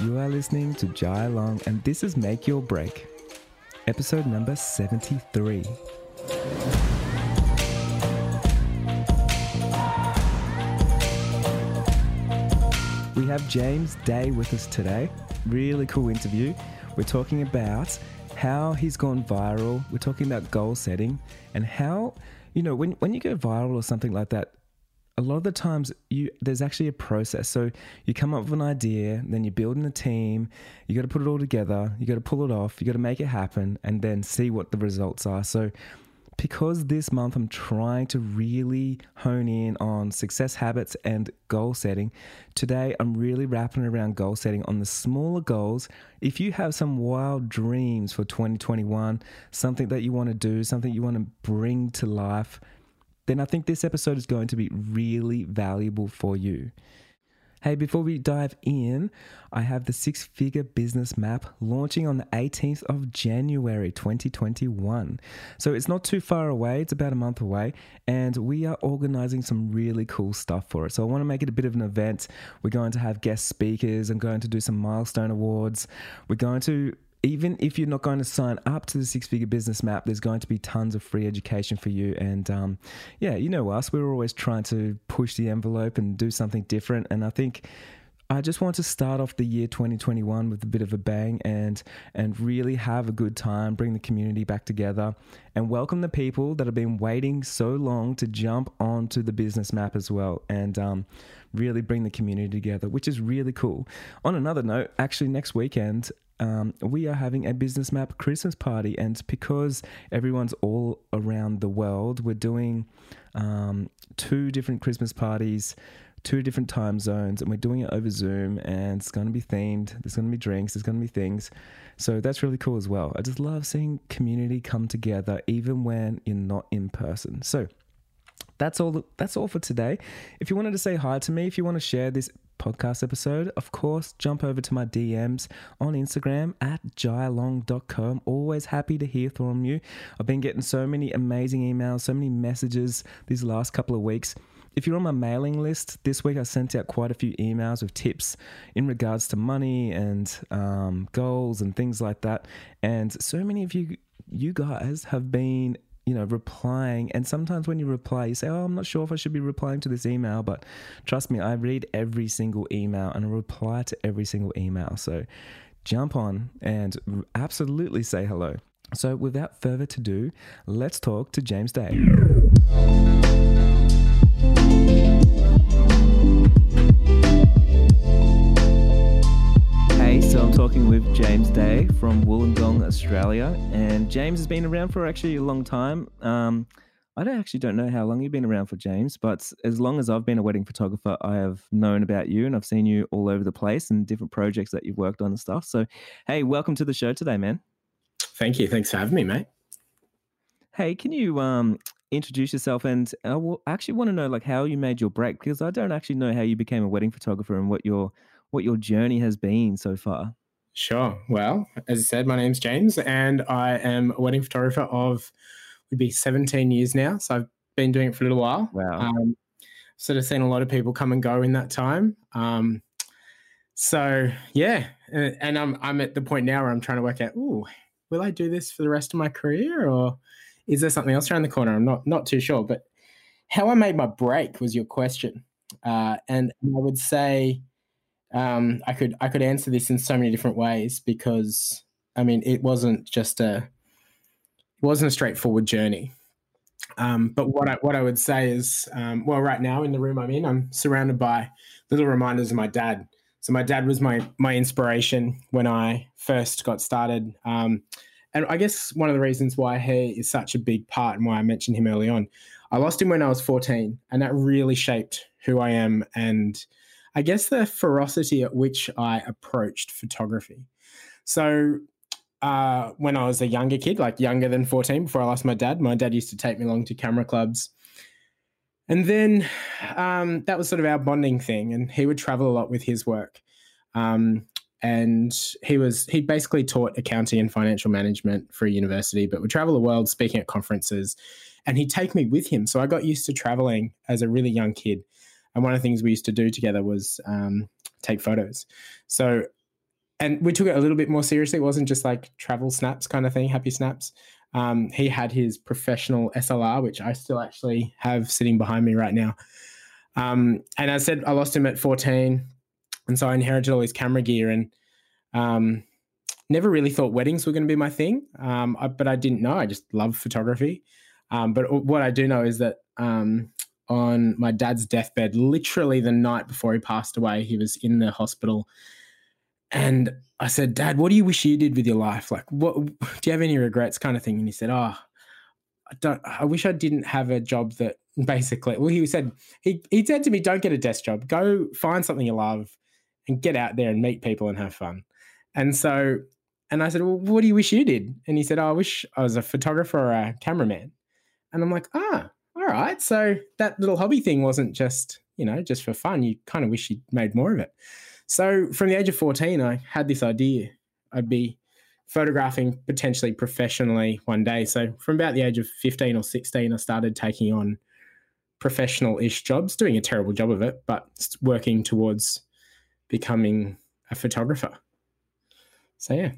You are listening to Jai Long, and this is Make Your Break, episode number 73. We have James Day with us today. Really cool interview. We're talking about how he's gone viral. We're talking about goal setting and how, you know, when, when you go viral or something like that, a lot of the times you there's actually a process. So you come up with an idea, then you're building a team, you got to put it all together, you got to pull it off, you got to make it happen, and then see what the results are. So because this month I'm trying to really hone in on success habits and goal setting, today I'm really wrapping around goal setting on the smaller goals. If you have some wild dreams for 2021, something that you want to do, something you want to bring to life, then I think this episode is going to be really valuable for you. Hey, before we dive in, I have the six figure business map launching on the 18th of January 2021. So it's not too far away, it's about a month away, and we are organizing some really cool stuff for it. So I want to make it a bit of an event. We're going to have guest speakers, I'm going to do some milestone awards. We're going to even if you're not going to sign up to the six figure business map, there's going to be tons of free education for you. And um, yeah, you know us, we're always trying to push the envelope and do something different. And I think I just want to start off the year 2021 with a bit of a bang and and really have a good time, bring the community back together, and welcome the people that have been waiting so long to jump onto the business map as well, and um, really bring the community together, which is really cool. On another note, actually next weekend um, we are having a business map Christmas party, and because everyone's all around the world, we're doing um, two different Christmas parties, two different time zones, and we're doing it over Zoom. And it's going to be themed. There's going to be drinks. There's going to be things. So that's really cool as well. I just love seeing community come together, even when you're not in person. So that's all that's all for today if you wanted to say hi to me if you want to share this podcast episode, of course, jump over to my DMs on Instagram at jailong.co. Always happy to hear from you. I've been getting so many amazing emails, so many messages these last couple of weeks. If you're on my mailing list, this week I sent out quite a few emails with tips in regards to money and um, goals and things like that. And so many of you, you guys have been you know, replying. And sometimes when you reply, you say, Oh, I'm not sure if I should be replying to this email. But trust me, I read every single email and I reply to every single email. So jump on and absolutely say hello. So without further ado, let's talk to James Day. Talking with James Day from Wollongong, Australia, and James has been around for actually a long time. Um, I don't actually don't know how long you've been around for, James, but as long as I've been a wedding photographer, I have known about you and I've seen you all over the place and different projects that you've worked on and stuff. So, hey, welcome to the show today, man. Thank you. Thanks for having me, mate. Hey, can you um, introduce yourself? And I actually want to know like how you made your break because I don't actually know how you became a wedding photographer and what your what your journey has been so far. Sure. Well, as I said, my name's James, and I am a wedding photographer of would be 17 years now. So I've been doing it for a little while. Wow. Um, sort of seen a lot of people come and go in that time. Um, so yeah, and, and, I'm I'm at the point now where I'm trying to work out. Ooh, will I do this for the rest of my career, or is there something else around the corner? I'm not not too sure. But how I made my break was your question, uh, and I would say um, I could I could answer this in so many different ways because I mean it wasn't just a it wasn't a straightforward journey. Um, but what I what I would say is, um, well, right now in the room I'm in, I'm surrounded by little reminders of my dad. So my dad was my my inspiration when I first got started. Um, and I guess one of the reasons why he is such a big part and why I mentioned him early on, I lost him when I was 14, and that really shaped who I am and I guess the ferocity at which I approached photography. So uh, when I was a younger kid, like younger than 14, before I lost my dad, my dad used to take me along to camera clubs. And then um, that was sort of our bonding thing. And he would travel a lot with his work. Um, and he was he basically taught accounting and financial management for a university, but would travel the world speaking at conferences. And he'd take me with him. So I got used to traveling as a really young kid. And one of the things we used to do together was um, take photos. So and we took it a little bit more seriously. It wasn't just like travel snaps kind of thing, happy snaps. Um, he had his professional SLR, which I still actually have sitting behind me right now. Um, and I said I lost him at 14, and so I inherited all his camera gear and um, never really thought weddings were going to be my thing. Um, I, but I didn't know. I just love photography. Um, but what I do know is that um, on my dad's deathbed, literally the night before he passed away, he was in the hospital and I said, Dad, what do you wish you did with your life? Like, what do you have any regrets, kind of thing? And he said, Oh, I don't. I wish I didn't have a job that basically. Well, he said he he said to me, "Don't get a desk job. Go find something you love, and get out there and meet people and have fun." And so, and I said, "Well, what do you wish you did?" And he said, oh, "I wish I was a photographer or a cameraman." And I'm like, "Ah, right." So that little hobby thing wasn't just you know just for fun. You kind of wish you'd made more of it. So from the age of 14, I had this idea I'd be photographing potentially professionally one day. So from about the age of 15 or 16, I started taking on professional ish jobs, doing a terrible job of it, but working towards becoming a photographer. So yeah.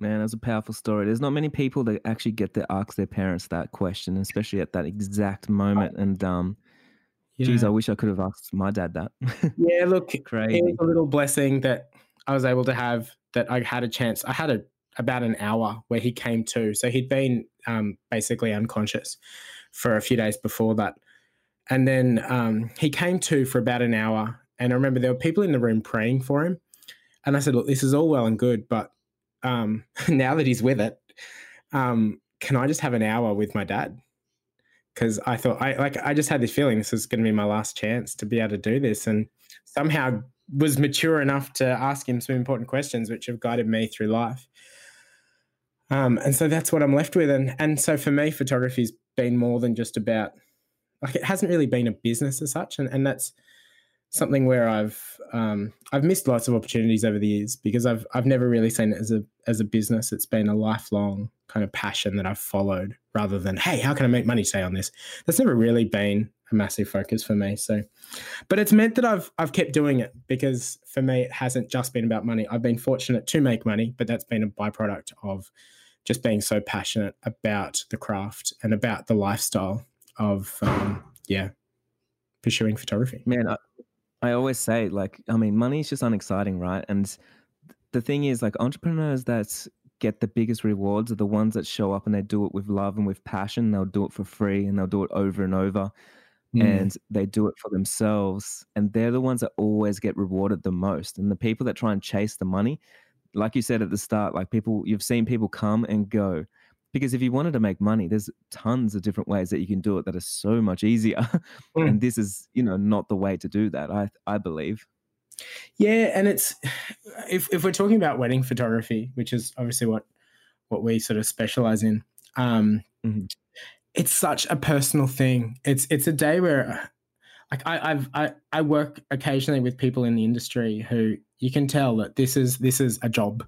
Man, that's a powerful story. There's not many people that actually get to ask their parents that question, especially at that exact moment. And um, yeah. Geez, I wish I could have asked my dad that. yeah, look, Crazy. it a little blessing that I was able to have that I had a chance. I had a about an hour where he came to. So he'd been um, basically unconscious for a few days before that. And then um, he came to for about an hour. And I remember there were people in the room praying for him. And I said, Look, this is all well and good, but um, now that he's with it, um, can I just have an hour with my dad? because I thought I like I just had this feeling this was going to be my last chance to be able to do this, and somehow was mature enough to ask him some important questions, which have guided me through life. Um, and so that's what I'm left with, and and so for me, photography's been more than just about like it hasn't really been a business as such, and and that's something where I've um, I've missed lots of opportunities over the years because I've I've never really seen it as a as a business. It's been a lifelong kind of passion that I've followed rather than hey, how can I make money say on this? That's never really been a massive focus for me. So, but it's meant that I've I've kept doing it because for me it hasn't just been about money. I've been fortunate to make money, but that's been a byproduct of just being so passionate about the craft and about the lifestyle of um, yeah pursuing photography. Man, I, I always say, like, I mean, money is just unexciting, right? And the thing is, like, entrepreneurs that get the biggest rewards are the ones that show up and they do it with love and with passion. They'll do it for free and they'll do it over and over. Mm. And they do it for themselves. And they're the ones that always get rewarded the most. And the people that try and chase the money, like you said at the start, like people, you've seen people come and go because if you wanted to make money there's tons of different ways that you can do it that are so much easier mm. and this is you know not the way to do that i i believe yeah and it's if, if we're talking about wedding photography which is obviously what what we sort of specialize in um mm-hmm. it's such a personal thing it's it's a day where like I, I've I, I work occasionally with people in the industry who you can tell that this is this is a job.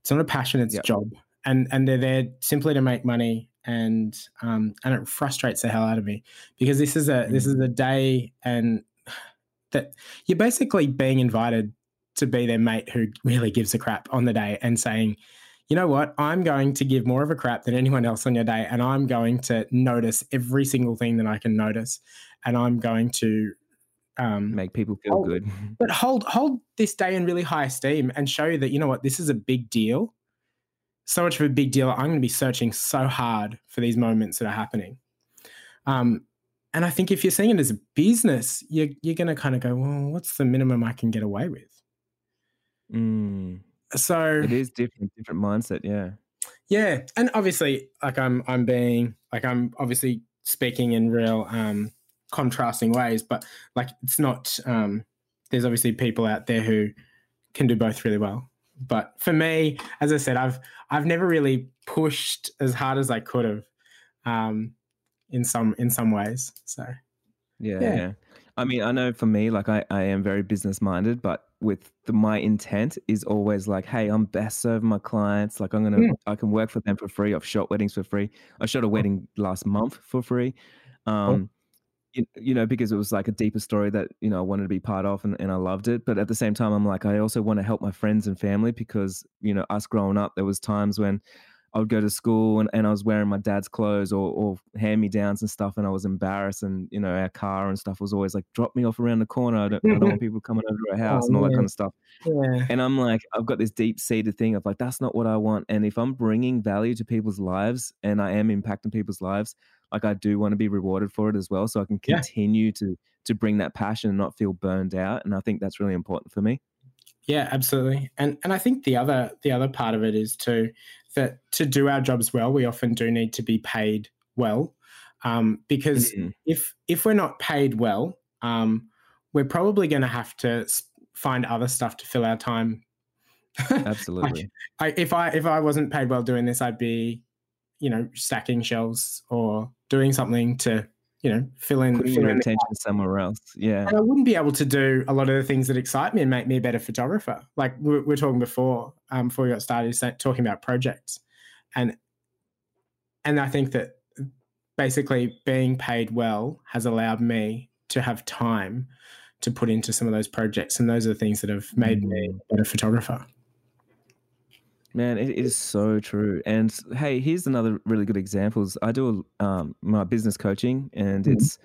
It's not a passion, it's yep. a job and and they're there simply to make money and um, and it frustrates the hell out of me because this is a this is a day and that you're basically being invited to be their mate who really gives a crap on the day and saying you know what? I'm going to give more of a crap than anyone else on your day and i'm going to notice every single thing that i can notice and i'm going to um, make people feel hold, good. but hold hold this day in really high esteem and show you that you know what? This is a big deal so much of a big deal. I'm going to be searching so hard for these moments that are happening. Um, and I think if you're seeing it as a business, you're, you're going to kind of go, well, what's the minimum I can get away with? Mm. So it is different, different mindset. Yeah. Yeah. And obviously, like I'm, I'm being, like I'm obviously speaking in real um, contrasting ways, but like it's not, um, there's obviously people out there who can do both really well but for me, as I said, I've I've never really pushed as hard as I could have, um, in some in some ways. So, yeah, yeah. yeah. I mean, I know for me, like I, I am very business minded, but with the, my intent is always like, hey, I'm best serving my clients. Like I'm gonna, mm. I can work for them for free. I've shot weddings for free. I shot a wedding last month for free. Um, you, know, because it was like a deeper story that, you know, I wanted to be part of and, and I loved it. But at the same time, I'm like, I also want to help my friends and family because, you know, us growing up, there was times when I would go to school and, and I was wearing my dad's clothes or, or hand me downs and stuff, and I was embarrassed. And you know, our car and stuff was always like, "Drop me off around the corner. I don't, I don't want people coming over to our house oh, and all that kind of stuff." Yeah. And I'm like, I've got this deep seated thing of like, that's not what I want. And if I'm bringing value to people's lives and I am impacting people's lives, like I do want to be rewarded for it as well, so I can continue yeah. to to bring that passion and not feel burned out. And I think that's really important for me. Yeah, absolutely. And and I think the other the other part of it is too that to do our jobs well, we often do need to be paid well. Um, because mm-hmm. if if we're not paid well, um, we're probably going to have to find other stuff to fill our time. Absolutely. like, I, if I if I wasn't paid well doing this, I'd be, you know, stacking shelves or doing something to you know, fill in, Putting fill your in attention somewhere else. Yeah. And I wouldn't be able to do a lot of the things that excite me and make me a better photographer. Like we were talking before, um, before we got started, talking about projects, and and I think that basically being paid well has allowed me to have time to put into some of those projects, and those are the things that have made mm. me a better photographer. Man, it is so true. And hey, here's another really good examples. I do um, my business coaching, and mm-hmm. it's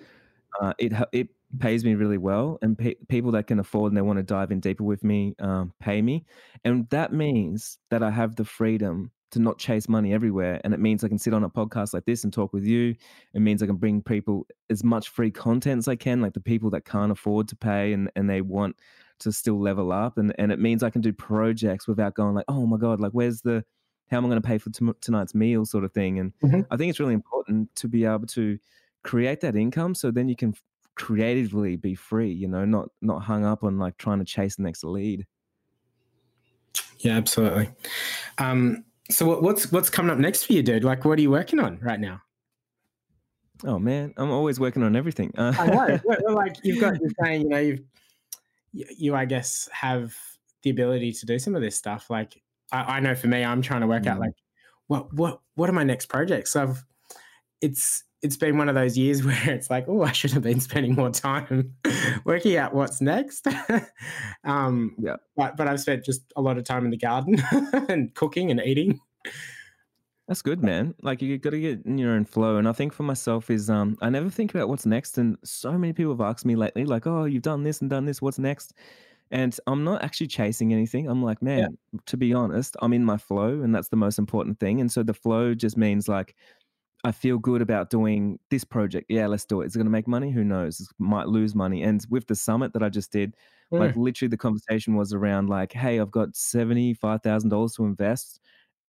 uh, it it pays me really well, and pe- people that can afford and they want to dive in deeper with me um, pay me, and that means that I have the freedom to not chase money everywhere, and it means I can sit on a podcast like this and talk with you. It means I can bring people as much free content as I can, like the people that can't afford to pay and and they want to still level up and and it means I can do projects without going like oh my god like where's the how am I going to pay for t- tonight's meal sort of thing and mm-hmm. I think it's really important to be able to create that income so then you can creatively be free you know not not hung up on like trying to chase the next lead yeah absolutely um so what, what's what's coming up next for you dude like what are you working on right now Oh man, I'm always working on everything. Uh, I know. like you've got you're saying, you know, you've you, I guess, have the ability to do some of this stuff. Like, I, I know for me, I'm trying to work mm. out like, what, what, what are my next projects? So I've, it's, it's been one of those years where it's like, oh, I should have been spending more time working out what's next. um, yeah. But, but I've spent just a lot of time in the garden and cooking and eating. That's good, man. Like you got to get in your own flow. And I think for myself is um I never think about what's next. And so many people have asked me lately, like, oh, you've done this and done this, what's next? And I'm not actually chasing anything. I'm like, man, yeah. to be honest, I'm in my flow, and that's the most important thing. And so the flow just means like I feel good about doing this project. Yeah, let's do it. Is it going to make money? Who knows? It might lose money. And with the summit that I just did, mm. like literally the conversation was around like, hey, I've got seventy five thousand dollars to invest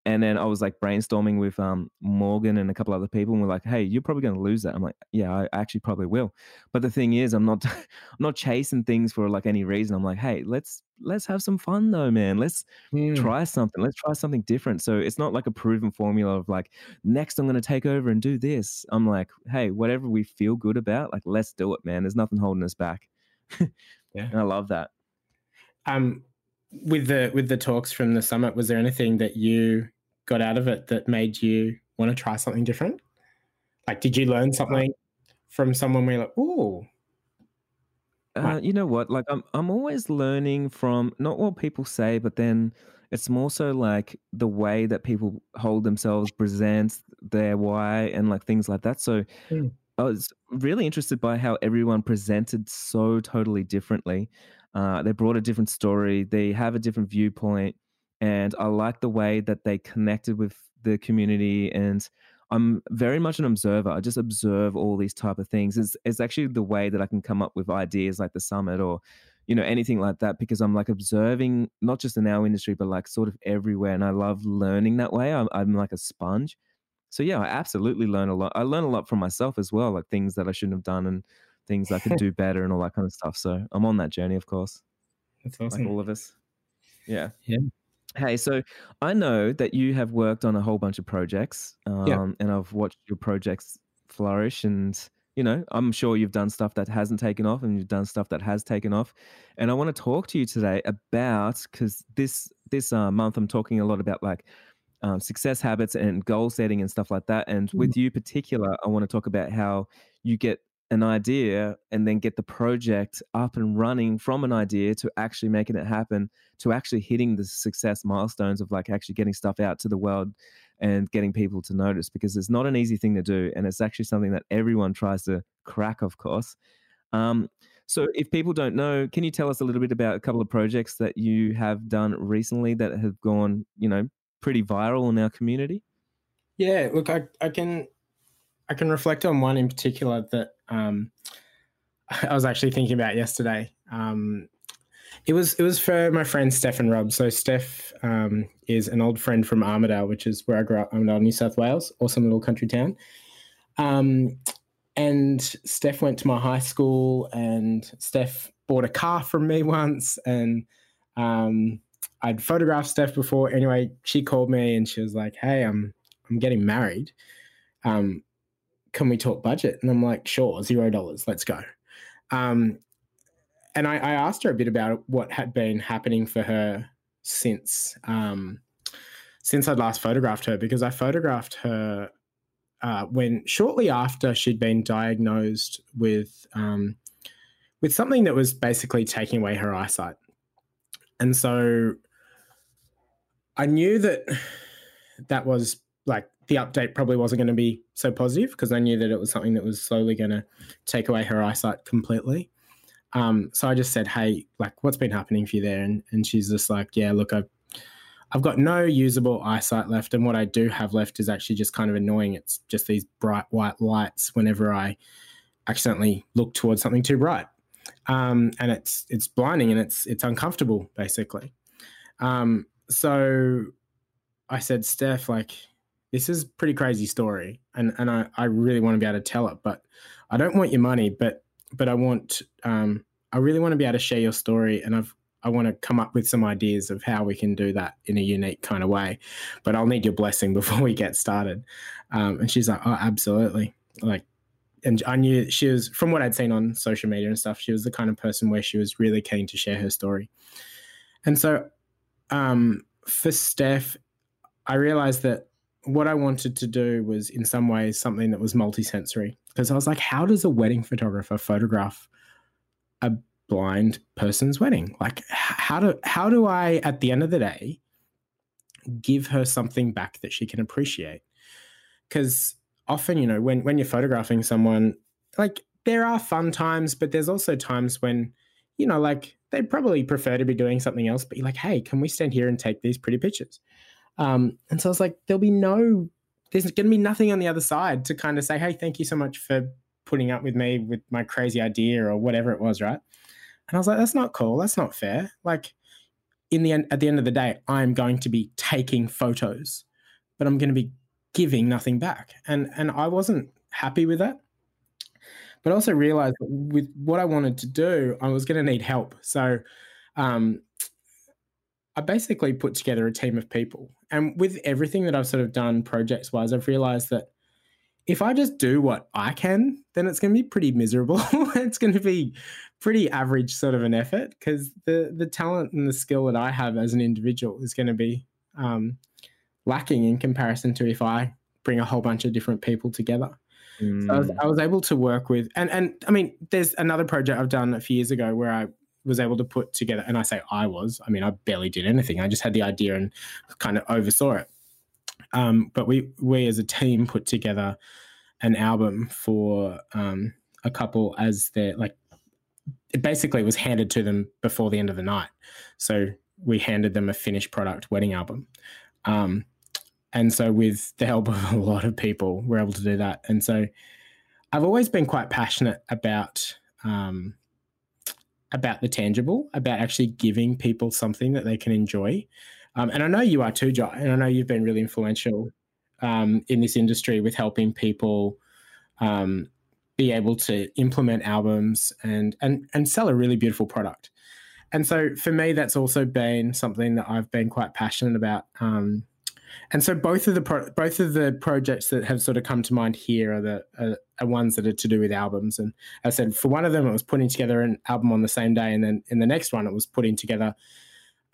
and then I was like brainstorming with um, Morgan and a couple other people, and we're like, "Hey, you're probably going to lose that." I'm like, "Yeah, I actually probably will." But the thing is, I'm not, I'm not chasing things for like any reason. I'm like, "Hey, let's let's have some fun though, man. Let's mm. try something. Let's try something different." So it's not like a proven formula of like, next I'm going to take over and do this. I'm like, "Hey, whatever we feel good about, like, let's do it, man. There's nothing holding us back." yeah, and I love that. Um, with the with the talks from the summit, was there anything that you got out of it that made you want to try something different? Like, did you learn something from someone where you're like, oh, uh, you know what? Like, I'm I'm always learning from not what people say, but then it's more so like the way that people hold themselves, present their why, and like things like that. So. Mm. I was really interested by how everyone presented so totally differently. Uh, they brought a different story. They have a different viewpoint, and I like the way that they connected with the community. And I'm very much an observer. I just observe all these type of things. It's it's actually the way that I can come up with ideas like the summit or you know anything like that because I'm like observing not just in our industry but like sort of everywhere, and I love learning that way. I'm, I'm like a sponge. So yeah, I absolutely learn a lot. I learn a lot from myself as well, like things that I shouldn't have done and things I could do better and all that kind of stuff. So I'm on that journey, of course. That's awesome. Like all of us. Yeah. Yeah. Hey, so I know that you have worked on a whole bunch of projects, um, yeah. and I've watched your projects flourish. And you know, I'm sure you've done stuff that hasn't taken off, and you've done stuff that has taken off. And I want to talk to you today about because this this uh, month I'm talking a lot about like um, success habits and goal setting and stuff like that. And mm. with you particular, I want to talk about how you get an idea and then get the project up and running from an idea to actually making it happen to actually hitting the success milestones of like actually getting stuff out to the world and getting people to notice because it's not an easy thing to do and it's actually something that everyone tries to crack of course. Um, so if people don't know can you tell us a little bit about a couple of projects that you have done recently that have gone you know pretty viral in our community? Yeah look i, I can I can reflect on one in particular that um, I was actually thinking about yesterday. Um, it was it was for my friend Steph and Rob. So Steph um, is an old friend from Armidale, which is where I grew up, Armidale, New South Wales, awesome little country town. Um, and Steph went to my high school, and Steph bought a car from me once, and um, I'd photographed Steph before. Anyway, she called me and she was like, "Hey, I'm I'm getting married. Um, can we talk budget? And I'm like, sure, zero dollars, let's go. Um, and I, I, asked her a bit about what had been happening for her since um, since I'd last photographed her because I photographed her uh, when shortly after she'd been diagnosed with um, with something that was basically taking away her eyesight, and so I knew that that was like the update probably wasn't going to be so positive because I knew that it was something that was slowly going to take away her eyesight completely. Um, so I just said, "Hey, like, what's been happening for you there?" And and she's just like, "Yeah, look, I've I've got no usable eyesight left, and what I do have left is actually just kind of annoying. It's just these bright white lights whenever I accidentally look towards something too bright, um, and it's it's blinding and it's it's uncomfortable basically." Um, so I said, "Steph, like." This is pretty crazy story and and I, I really want to be able to tell it but i don't want your money but but i want um i really want to be able to share your story and i've i want to come up with some ideas of how we can do that in a unique kind of way. But i'll need your blessing before we get started. Um, and she's like oh absolutely. Like and i knew she was from what i'd seen on social media and stuff she was the kind of person where she was really keen to share her story. And so um, for steph i realized that what I wanted to do was, in some ways, something that was multisensory. Because I was like, how does a wedding photographer photograph a blind person's wedding? Like, how do how do I, at the end of the day, give her something back that she can appreciate? Because often, you know, when when you're photographing someone, like there are fun times, but there's also times when, you know, like they probably prefer to be doing something else, but you're like, hey, can we stand here and take these pretty pictures? Um, and so I was like, there'll be no, there's going to be nothing on the other side to kind of say, hey, thank you so much for putting up with me with my crazy idea or whatever it was, right? And I was like, that's not cool. That's not fair. Like, in the end, at the end of the day, I'm going to be taking photos, but I'm going to be giving nothing back. And and I wasn't happy with that. But I also realized with what I wanted to do, I was going to need help. So um, I basically put together a team of people. And with everything that I've sort of done projects wise, I've realized that if I just do what I can, then it's going to be pretty miserable. it's going to be pretty average sort of an effort because the the talent and the skill that I have as an individual is going to be um, lacking in comparison to if I bring a whole bunch of different people together. Mm. So I was, mm. I was, able to work with, and and I mean, there's another project I've done a few years ago where I was able to put together, and I say I was, I mean, I barely did anything. I just had the idea and kind of oversaw it. Um, but we, we as a team put together an album for um, a couple as their, like, it basically was handed to them before the end of the night. So we handed them a finished product wedding album. Um, and so, with the help of a lot of people, we're able to do that. And so, I've always been quite passionate about um, about the tangible, about actually giving people something that they can enjoy. Um, and I know you are too, Jai, and I know you've been really influential um, in this industry with helping people um, be able to implement albums and and and sell a really beautiful product. And so for me, that's also been something that I've been quite passionate about. Um, and so both of the pro- both of the projects that have sort of come to mind here are the are, are, ones that are to do with albums. And I said for one of them, it was putting together an album on the same day, and then in the next one, it was putting together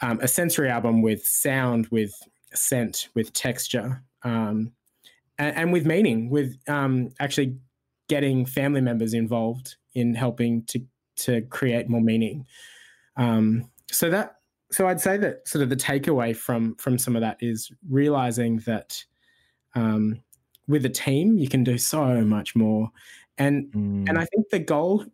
um, a sensory album with sound, with scent, with texture, um, and, and, with meaning, with um, actually getting family members involved in helping to to create more meaning. Um, so that so I'd say that sort of the takeaway from from some of that is realizing that um, with a team you can do so much more, and mm. and I think the goal,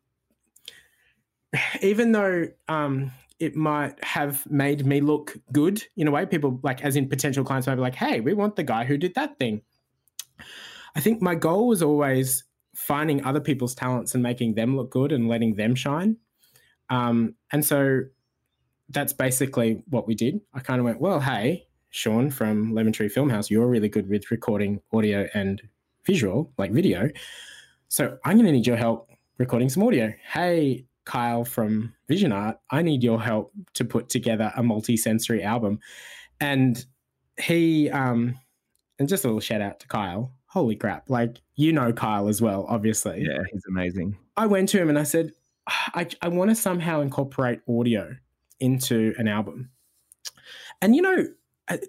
even though um, it might have made me look good in a way, people like as in potential clients might be like, "Hey, we want the guy who did that thing." I think my goal was always finding other people's talents and making them look good and letting them shine. Um, and so that's basically what we did. I kind of went, well, hey, Sean from Lemon Tree Filmhouse, you're really good with recording audio and visual, like video. So I'm going to need your help recording some audio. Hey, Kyle from Vision Art, I need your help to put together a multi-sensory album. And he, um, and just a little shout out to Kyle. Holy crap! Like you know Kyle as well, obviously. Yeah, he's amazing. I went to him and I said, I, I want to somehow incorporate audio into an album. And you know, I,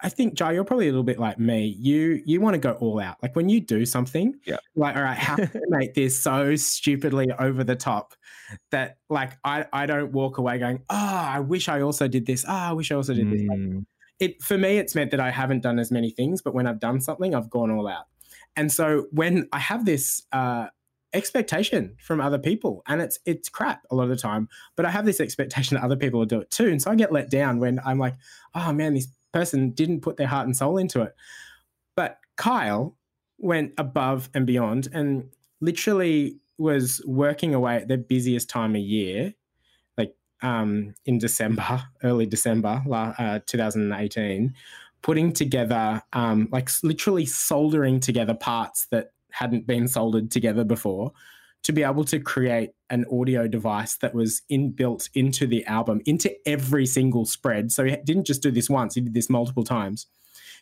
I think Jai, you're probably a little bit like me. You you want to go all out. Like when you do something, yeah. like all right, how can I make this so stupidly over the top that like I I don't walk away going, oh, I wish I also did this. Oh, I wish I also did this. Mm. it for me, it's meant that I haven't done as many things, but when I've done something, I've gone all out. And so when I have this uh, expectation from other people and it's it's crap a lot of the time but i have this expectation that other people will do it too and so i get let down when i'm like oh man this person didn't put their heart and soul into it. But kyle went above and beyond and literally was working away at the busiest time of year like um, in december early december uh, 2018 putting together um, like literally soldering together parts that hadn't been soldered together before to be able to create an audio device that was inbuilt into the album, into every single spread. So he didn't just do this once, he did this multiple times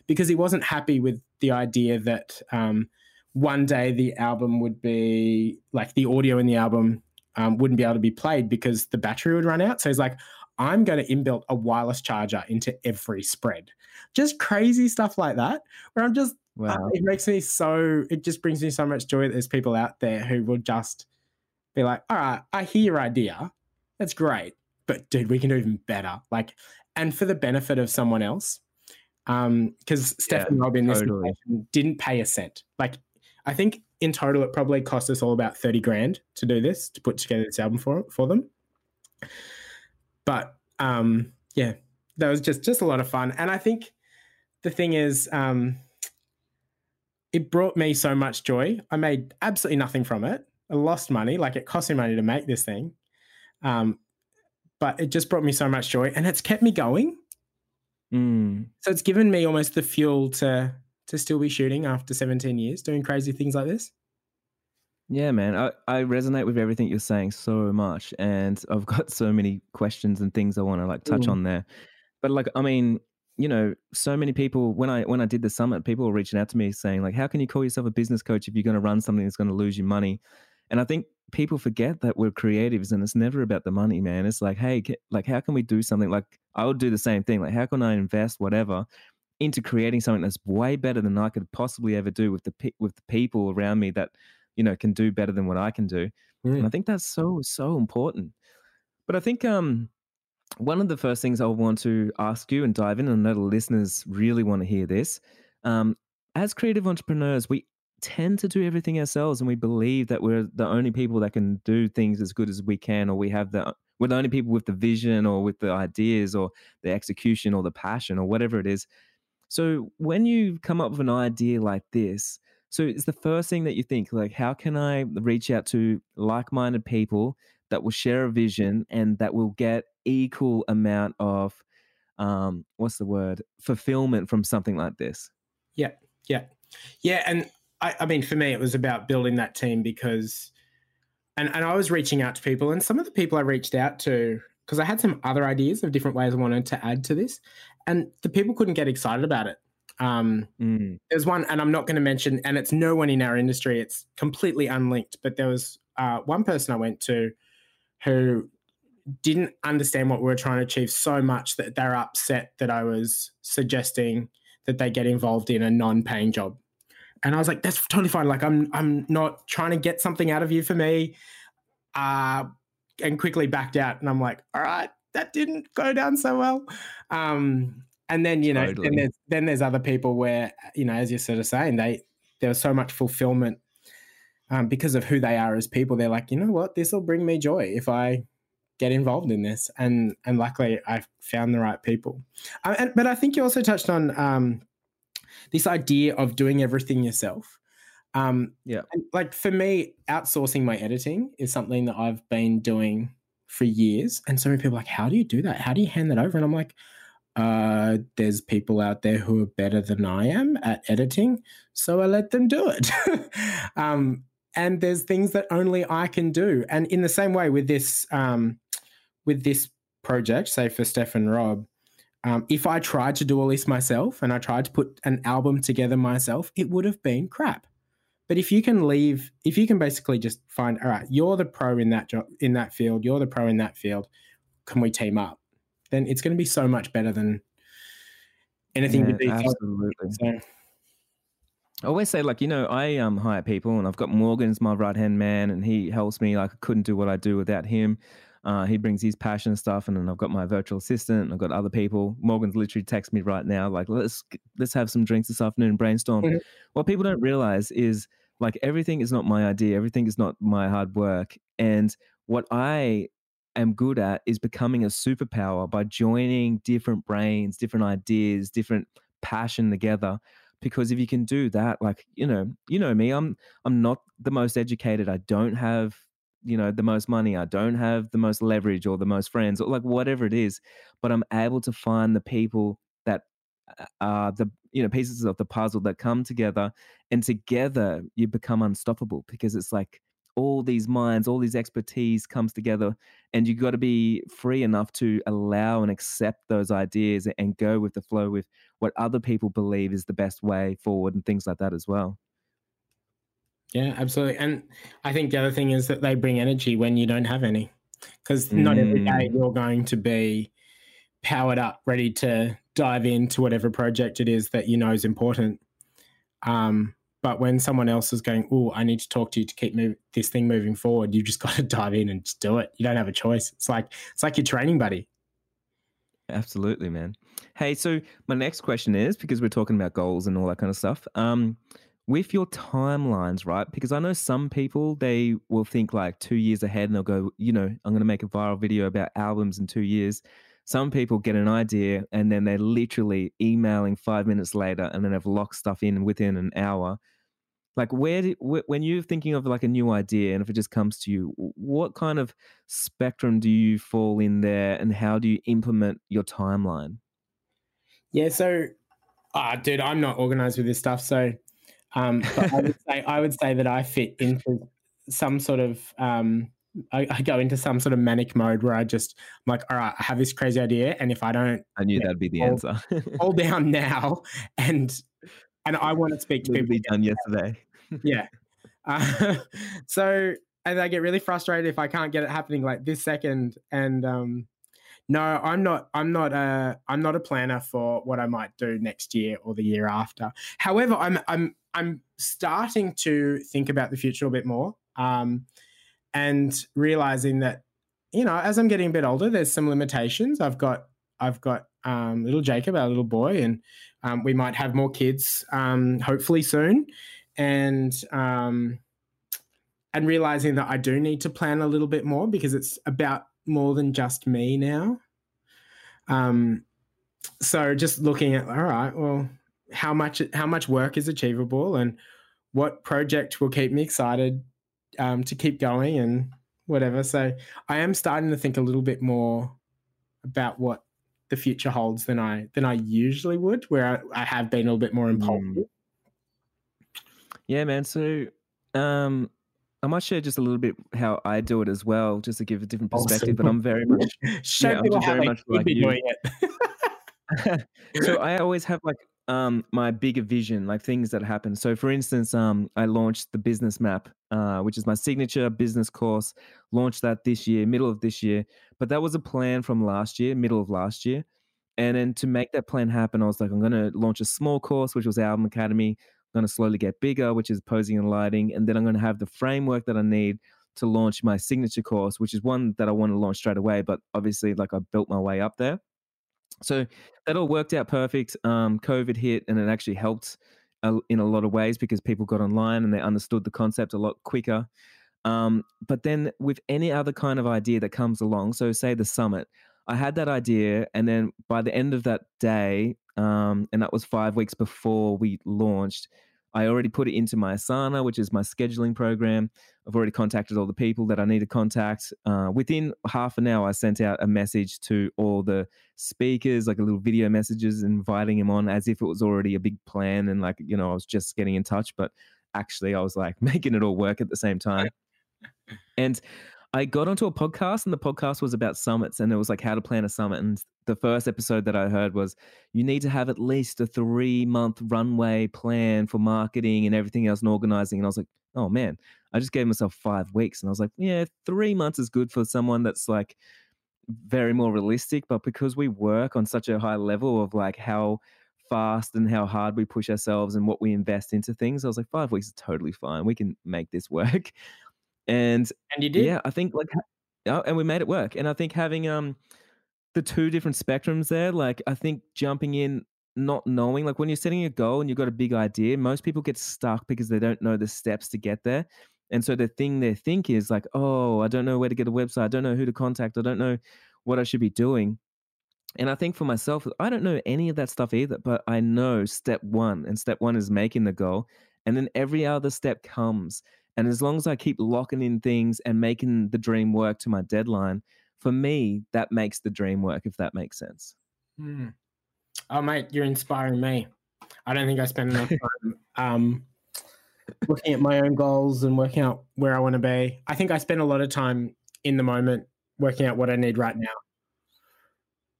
because he wasn't happy with the idea that um, one day the album would be like the audio in the album um, wouldn't be able to be played because the battery would run out. So he's like, I'm going to inbuilt a wireless charger into every spread. Just crazy stuff like that, where I'm just wow. It makes me so, it just brings me so much joy that there's people out there who will just be like, all right, I hear your idea. That's great. But dude, we can do even better. Like, and for the benefit of someone else. Um, because Steph and yeah, Robin totally. didn't pay a cent. Like, I think in total, it probably cost us all about 30 grand to do this, to put together this album for for them. But um, yeah, that was just just a lot of fun. And I think the thing is, um, it brought me so much joy. I made absolutely nothing from it. I lost money, like it cost me money to make this thing. Um, but it just brought me so much joy and it's kept me going. Mm. So it's given me almost the fuel to to still be shooting after 17 years, doing crazy things like this. Yeah, man. I, I resonate with everything you're saying so much. And I've got so many questions and things I want to like touch mm. on there. But like, I mean, you know, so many people when I when I did the summit, people were reaching out to me saying like, "How can you call yourself a business coach if you're going to run something that's going to lose you money?" And I think people forget that we're creatives and it's never about the money, man. It's like, hey, like how can we do something? Like I would do the same thing. Like how can I invest whatever into creating something that's way better than I could possibly ever do with the with the people around me that you know can do better than what I can do. Mm. And I think that's so so important. But I think um one of the first things I want to ask you and dive in, and I know the listeners really want to hear this. Um, as creative entrepreneurs, we tend to do everything ourselves, and we believe that we're the only people that can do things as good as we can, or we have the we're the only people with the vision, or with the ideas, or the execution, or the passion, or whatever it is. So when you come up with an idea like this, so it's the first thing that you think, like, how can I reach out to like-minded people that will share a vision and that will get equal amount of um what's the word? Fulfillment from something like this. Yeah yeah. Yeah and I, I mean for me it was about building that team because and, and i was reaching out to people and some of the people i reached out to because i had some other ideas of different ways i wanted to add to this and the people couldn't get excited about it. Um, mm. there's one and i'm not going to mention and it's no one in our industry it's completely unlinked but there was uh, one person i went to who didn't understand what we were trying to achieve so much that they're upset that I was suggesting that they get involved in a non-paying job. and I was like, that's totally fine. Like I'm I'm not trying to get something out of you for me. Uh and quickly backed out. And I'm like, all right, that didn't go down so well. Um, and then you know, totally. then there's then there's other people where you know, as you're sort of saying, they there was so much fulfillment um, because of who they are as people. They're like, you know what, this will bring me joy if I get involved in this. And and luckily, I found the right people. Uh, and, but I think you also touched on um, this idea of doing everything yourself. Um, yeah, like for me, outsourcing my editing is something that I've been doing for years. And so many people are like, how do you do that? How do you hand that over? And I'm like, uh, there's people out there who are better than I am at editing, so I let them do it. um, and there's things that only I can do. And in the same way with this, um, with this project, say for Steph and Rob, um, if I tried to do all this myself and I tried to put an album together myself, it would have been crap. But if you can leave, if you can basically just find, all right, you're the pro in that job in that field, you're the pro in that field, can we team up? then it's going to be so much better than anything yeah, absolutely. So. I always say, like, you know, I um hire people and I've got Morgan's my right hand man and he helps me. Like, I couldn't do what I do without him. Uh, he brings his passion and stuff, and then I've got my virtual assistant, and I've got other people. Morgan's literally text me right now, like, let's let's have some drinks this afternoon and brainstorm. Mm-hmm. What people don't realize is like everything is not my idea, everything is not my hard work, and what I am good at is becoming a superpower by joining different brains, different ideas, different passion together. Because if you can do that, like you know, you know me, I'm I'm not the most educated. I don't have you know the most money. I don't have the most leverage or the most friends or like whatever it is. But I'm able to find the people that uh, are the you know pieces of the puzzle that come together, and together you become unstoppable because it's like all these minds, all these expertise comes together, and you've got to be free enough to allow and accept those ideas and go with the flow with what other people believe is the best way forward and things like that as well. Yeah, absolutely. And I think the other thing is that they bring energy when you don't have any, because mm. not every day mm. you're going to be powered up, ready to dive into whatever project it is that you know is important. Um, but when someone else is going, oh, I need to talk to you to keep move, this thing moving forward, you just got to dive in and just do it. You don't have a choice. It's like it's like your training buddy. Absolutely, man. Hey, so my next question is because we're talking about goals and all that kind of stuff. Um, with your timelines, right? Because I know some people they will think like two years ahead and they'll go, you know, I'm going to make a viral video about albums in two years. Some people get an idea and then they're literally emailing five minutes later and then have locked stuff in within an hour like where do, wh- when you're thinking of like a new idea and if it just comes to you what kind of spectrum do you fall in there and how do you implement your timeline yeah so ah dude i'm not organized with this stuff so um but i would say i would say that i fit into some sort of um I, I, go into some sort of manic mode where I just I'm like, all right, I have this crazy idea, and if I don't, I knew that'd be the hold, answer. hold down now, and and I want to speak to people. Be done yesterday. Yeah. Uh, so, and I get really frustrated if I can't get it happening like this second. And um, no, I'm not. I'm not a. I'm not a planner for what I might do next year or the year after. However, I'm. I'm. I'm starting to think about the future a bit more, um, and realizing that, you know, as I'm getting a bit older, there's some limitations. I've got. I've got um, little Jacob, our little boy, and um, we might have more kids um, hopefully soon. And um, and realizing that I do need to plan a little bit more because it's about more than just me now. Um, so just looking at all right, well, how much how much work is achievable and what project will keep me excited um, to keep going and whatever. So I am starting to think a little bit more about what the future holds than I than I usually would, where I, I have been a little bit more mm. impulsive. Mm. Yeah, man. So um, I might share just a little bit how I do it as well, just to give a different perspective. Awesome. But I'm very much, Show yeah, very much like you. so I always have like um my bigger vision, like things that happen. So for instance, um I launched the business map, uh, which is my signature business course. Launched that this year, middle of this year. But that was a plan from last year, middle of last year. And then to make that plan happen, I was like, I'm gonna launch a small course, which was Album Academy going to slowly get bigger, which is posing and lighting. And then I'm going to have the framework that I need to launch my signature course, which is one that I want to launch straight away. But obviously, like I built my way up there. So that all worked out perfect. Um, COVID hit and it actually helped in a lot of ways because people got online and they understood the concept a lot quicker. Um, but then with any other kind of idea that comes along, so say the summit, I had that idea, and then by the end of that day, um, and that was five weeks before we launched, I already put it into my Asana, which is my scheduling program. I've already contacted all the people that I need to contact. Uh, within half an hour, I sent out a message to all the speakers, like a little video messages, inviting them on as if it was already a big plan and like, you know, I was just getting in touch. But actually, I was like making it all work at the same time. And I got onto a podcast, and the podcast was about summits, and it was like how to plan a summit. And the first episode that I heard was you need to have at least a three month runway plan for marketing and everything else and organizing. And I was like, oh man, I just gave myself five weeks, and I was like, yeah, three months is good for someone that's like very more realistic. But because we work on such a high level of like how fast and how hard we push ourselves and what we invest into things, I was like, five weeks is totally fine. We can make this work. And and you did, yeah. I think like, oh, and we made it work. And I think having um the two different spectrums there, like I think jumping in not knowing, like when you're setting a goal and you've got a big idea, most people get stuck because they don't know the steps to get there. And so the thing they think is like, oh, I don't know where to get a website. I don't know who to contact. I don't know what I should be doing. And I think for myself, I don't know any of that stuff either, but I know step one, and step one is making the goal. And then every other step comes. And as long as I keep locking in things and making the dream work to my deadline, for me, that makes the dream work, if that makes sense. Mm. Oh, mate, you're inspiring me. I don't think I spend enough time um, looking at my own goals and working out where I want to be. I think I spend a lot of time in the moment working out what I need right now.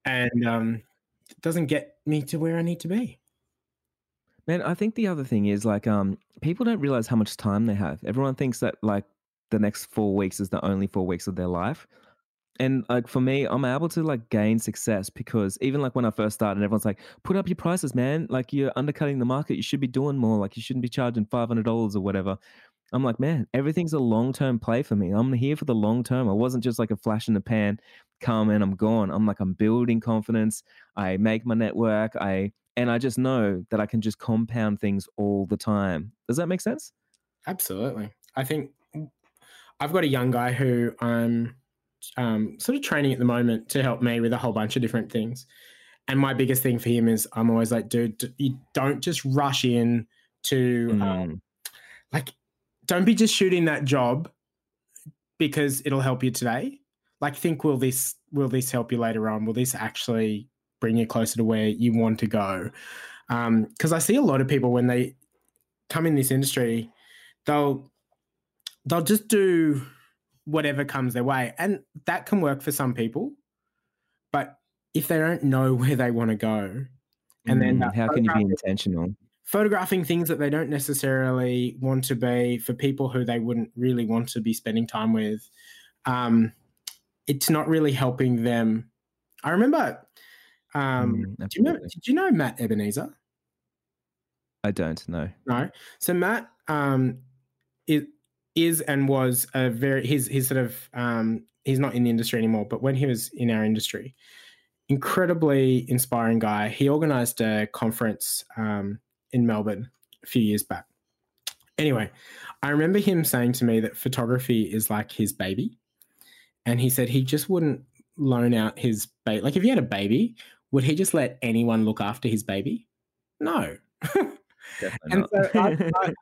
And um, it doesn't get me to where I need to be. Man, I think the other thing is like um people don't realize how much time they have. Everyone thinks that like the next four weeks is the only four weeks of their life. And like for me, I'm able to like gain success because even like when I first started, everyone's like, put up your prices, man. Like you're undercutting the market. You should be doing more. Like you shouldn't be charging five hundred dollars or whatever. I'm like, man, everything's a long term play for me. I'm here for the long term. I wasn't just like a flash in the pan, come and I'm gone. I'm like, I'm building confidence. I make my network. I and I just know that I can just compound things all the time. Does that make sense? Absolutely. I think I've got a young guy who I'm um, sort of training at the moment to help me with a whole bunch of different things. And my biggest thing for him is I'm always like, dude, you don't just rush in to mm. um, like, don't be just shooting that job because it'll help you today. Like, think, will this will this help you later on? Will this actually bring you closer to where you want to go. Because um, I see a lot of people when they come in this industry, they'll they'll just do whatever comes their way, and that can work for some people. But if they don't know where they want to go, and then mm, how can you be intentional? Photographing things that they don't necessarily want to be for people who they wouldn't really want to be spending time with. Um, it's not really helping them. I remember um, mm, do you know? Did you know Matt Ebenezer? I don't know. No. So Matt um, is is and was a very he's he's sort of um, he's not in the industry anymore, but when he was in our industry, incredibly inspiring guy. He organized a conference um, in Melbourne a few years back. Anyway, I remember him saying to me that photography is like his baby. And he said he just wouldn't loan out his baby. Like if he had a baby, would he just let anyone look after his baby? No. and so I, I,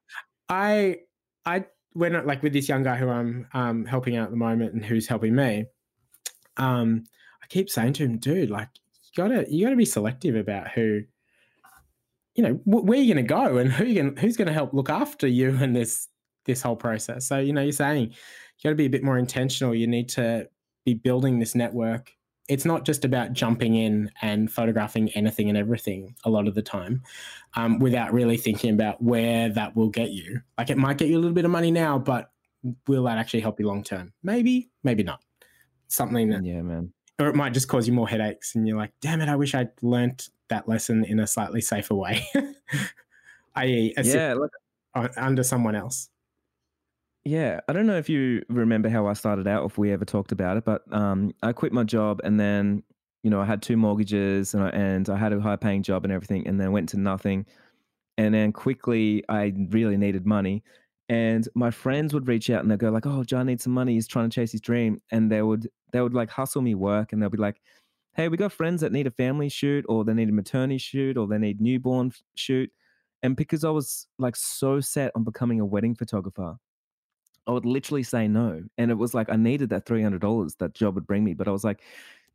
I, I, when like with this young guy who I'm um, helping out at the moment and who's helping me, um, I keep saying to him, dude, like you gotta, you gotta be selective about who, you know, wh- where you're gonna go and who you gonna, who's gonna help look after you in this this whole process. So you know, you're saying you got to be a bit more intentional. You need to be building this network it's not just about jumping in and photographing anything and everything a lot of the time um, without really thinking about where that will get you. Like it might get you a little bit of money now, but will that actually help you long term? Maybe, maybe not. Something that, yeah, man. Or it might just cause you more headaches and you're like, damn it, I wish I'd learnt that lesson in a slightly safer way. i.e., yeah, like, under someone else. Yeah, I don't know if you remember how I started out, if we ever talked about it, but um, I quit my job and then, you know, I had two mortgages and I, and I had a high paying job and everything, and then went to nothing. And then quickly, I really needed money. And my friends would reach out and they'd go like, "Oh, John needs some money. He's trying to chase his dream." And they would they would like hustle me work, and they'll be like, "Hey, we got friends that need a family shoot, or they need a maternity shoot, or they need newborn shoot." And because I was like so set on becoming a wedding photographer, I would literally say no. And it was like I needed that three hundred dollars that job would bring me, but I was like,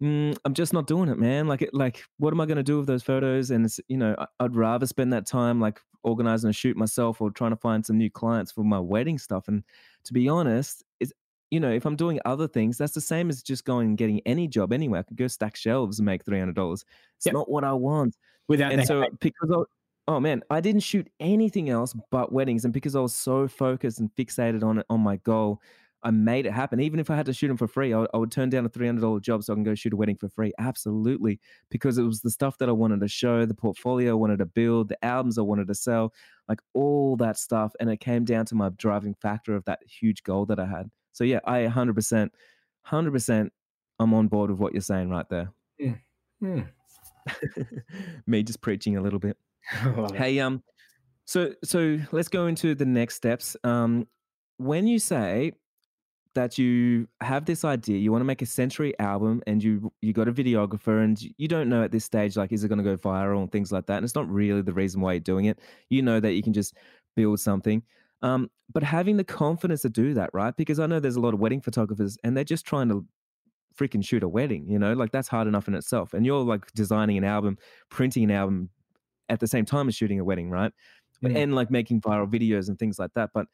mm, I'm just not doing it, man. Like, it, like, what am I going to do with those photos? And it's, you know, I'd rather spend that time like organizing a shoot myself or trying to find some new clients for my wedding stuff. And to be honest, it's, you know, if I'm doing other things, that's the same as just going and getting any job anywhere. I could go stack shelves and make three hundred dollars. It's yep. not what I want. Without and so because I, oh man, I didn't shoot anything else but weddings, and because I was so focused and fixated on it on my goal, I made it happen. Even if I had to shoot them for free, I, I would turn down a three hundred dollar job so I can go shoot a wedding for free. Absolutely, because it was the stuff that I wanted to show, the portfolio I wanted to build, the albums I wanted to sell, like all that stuff, and it came down to my driving factor of that huge goal that I had. So yeah, I hundred percent, hundred percent, I'm on board with what you're saying right there. Yeah. Hmm, hmm. Yeah. Me just preaching a little bit. hey, um, so so let's go into the next steps. Um, when you say that you have this idea, you want to make a sensory album, and you you got a videographer, and you don't know at this stage like is it going to go viral and things like that. And it's not really the reason why you're doing it. You know that you can just build something. Um, but having the confidence to do that, right? Because I know there's a lot of wedding photographers, and they're just trying to freaking shoot a wedding. You know, like that's hard enough in itself. And you're like designing an album, printing an album, at the same time as shooting a wedding, right? Yeah. And like making viral videos and things like that. But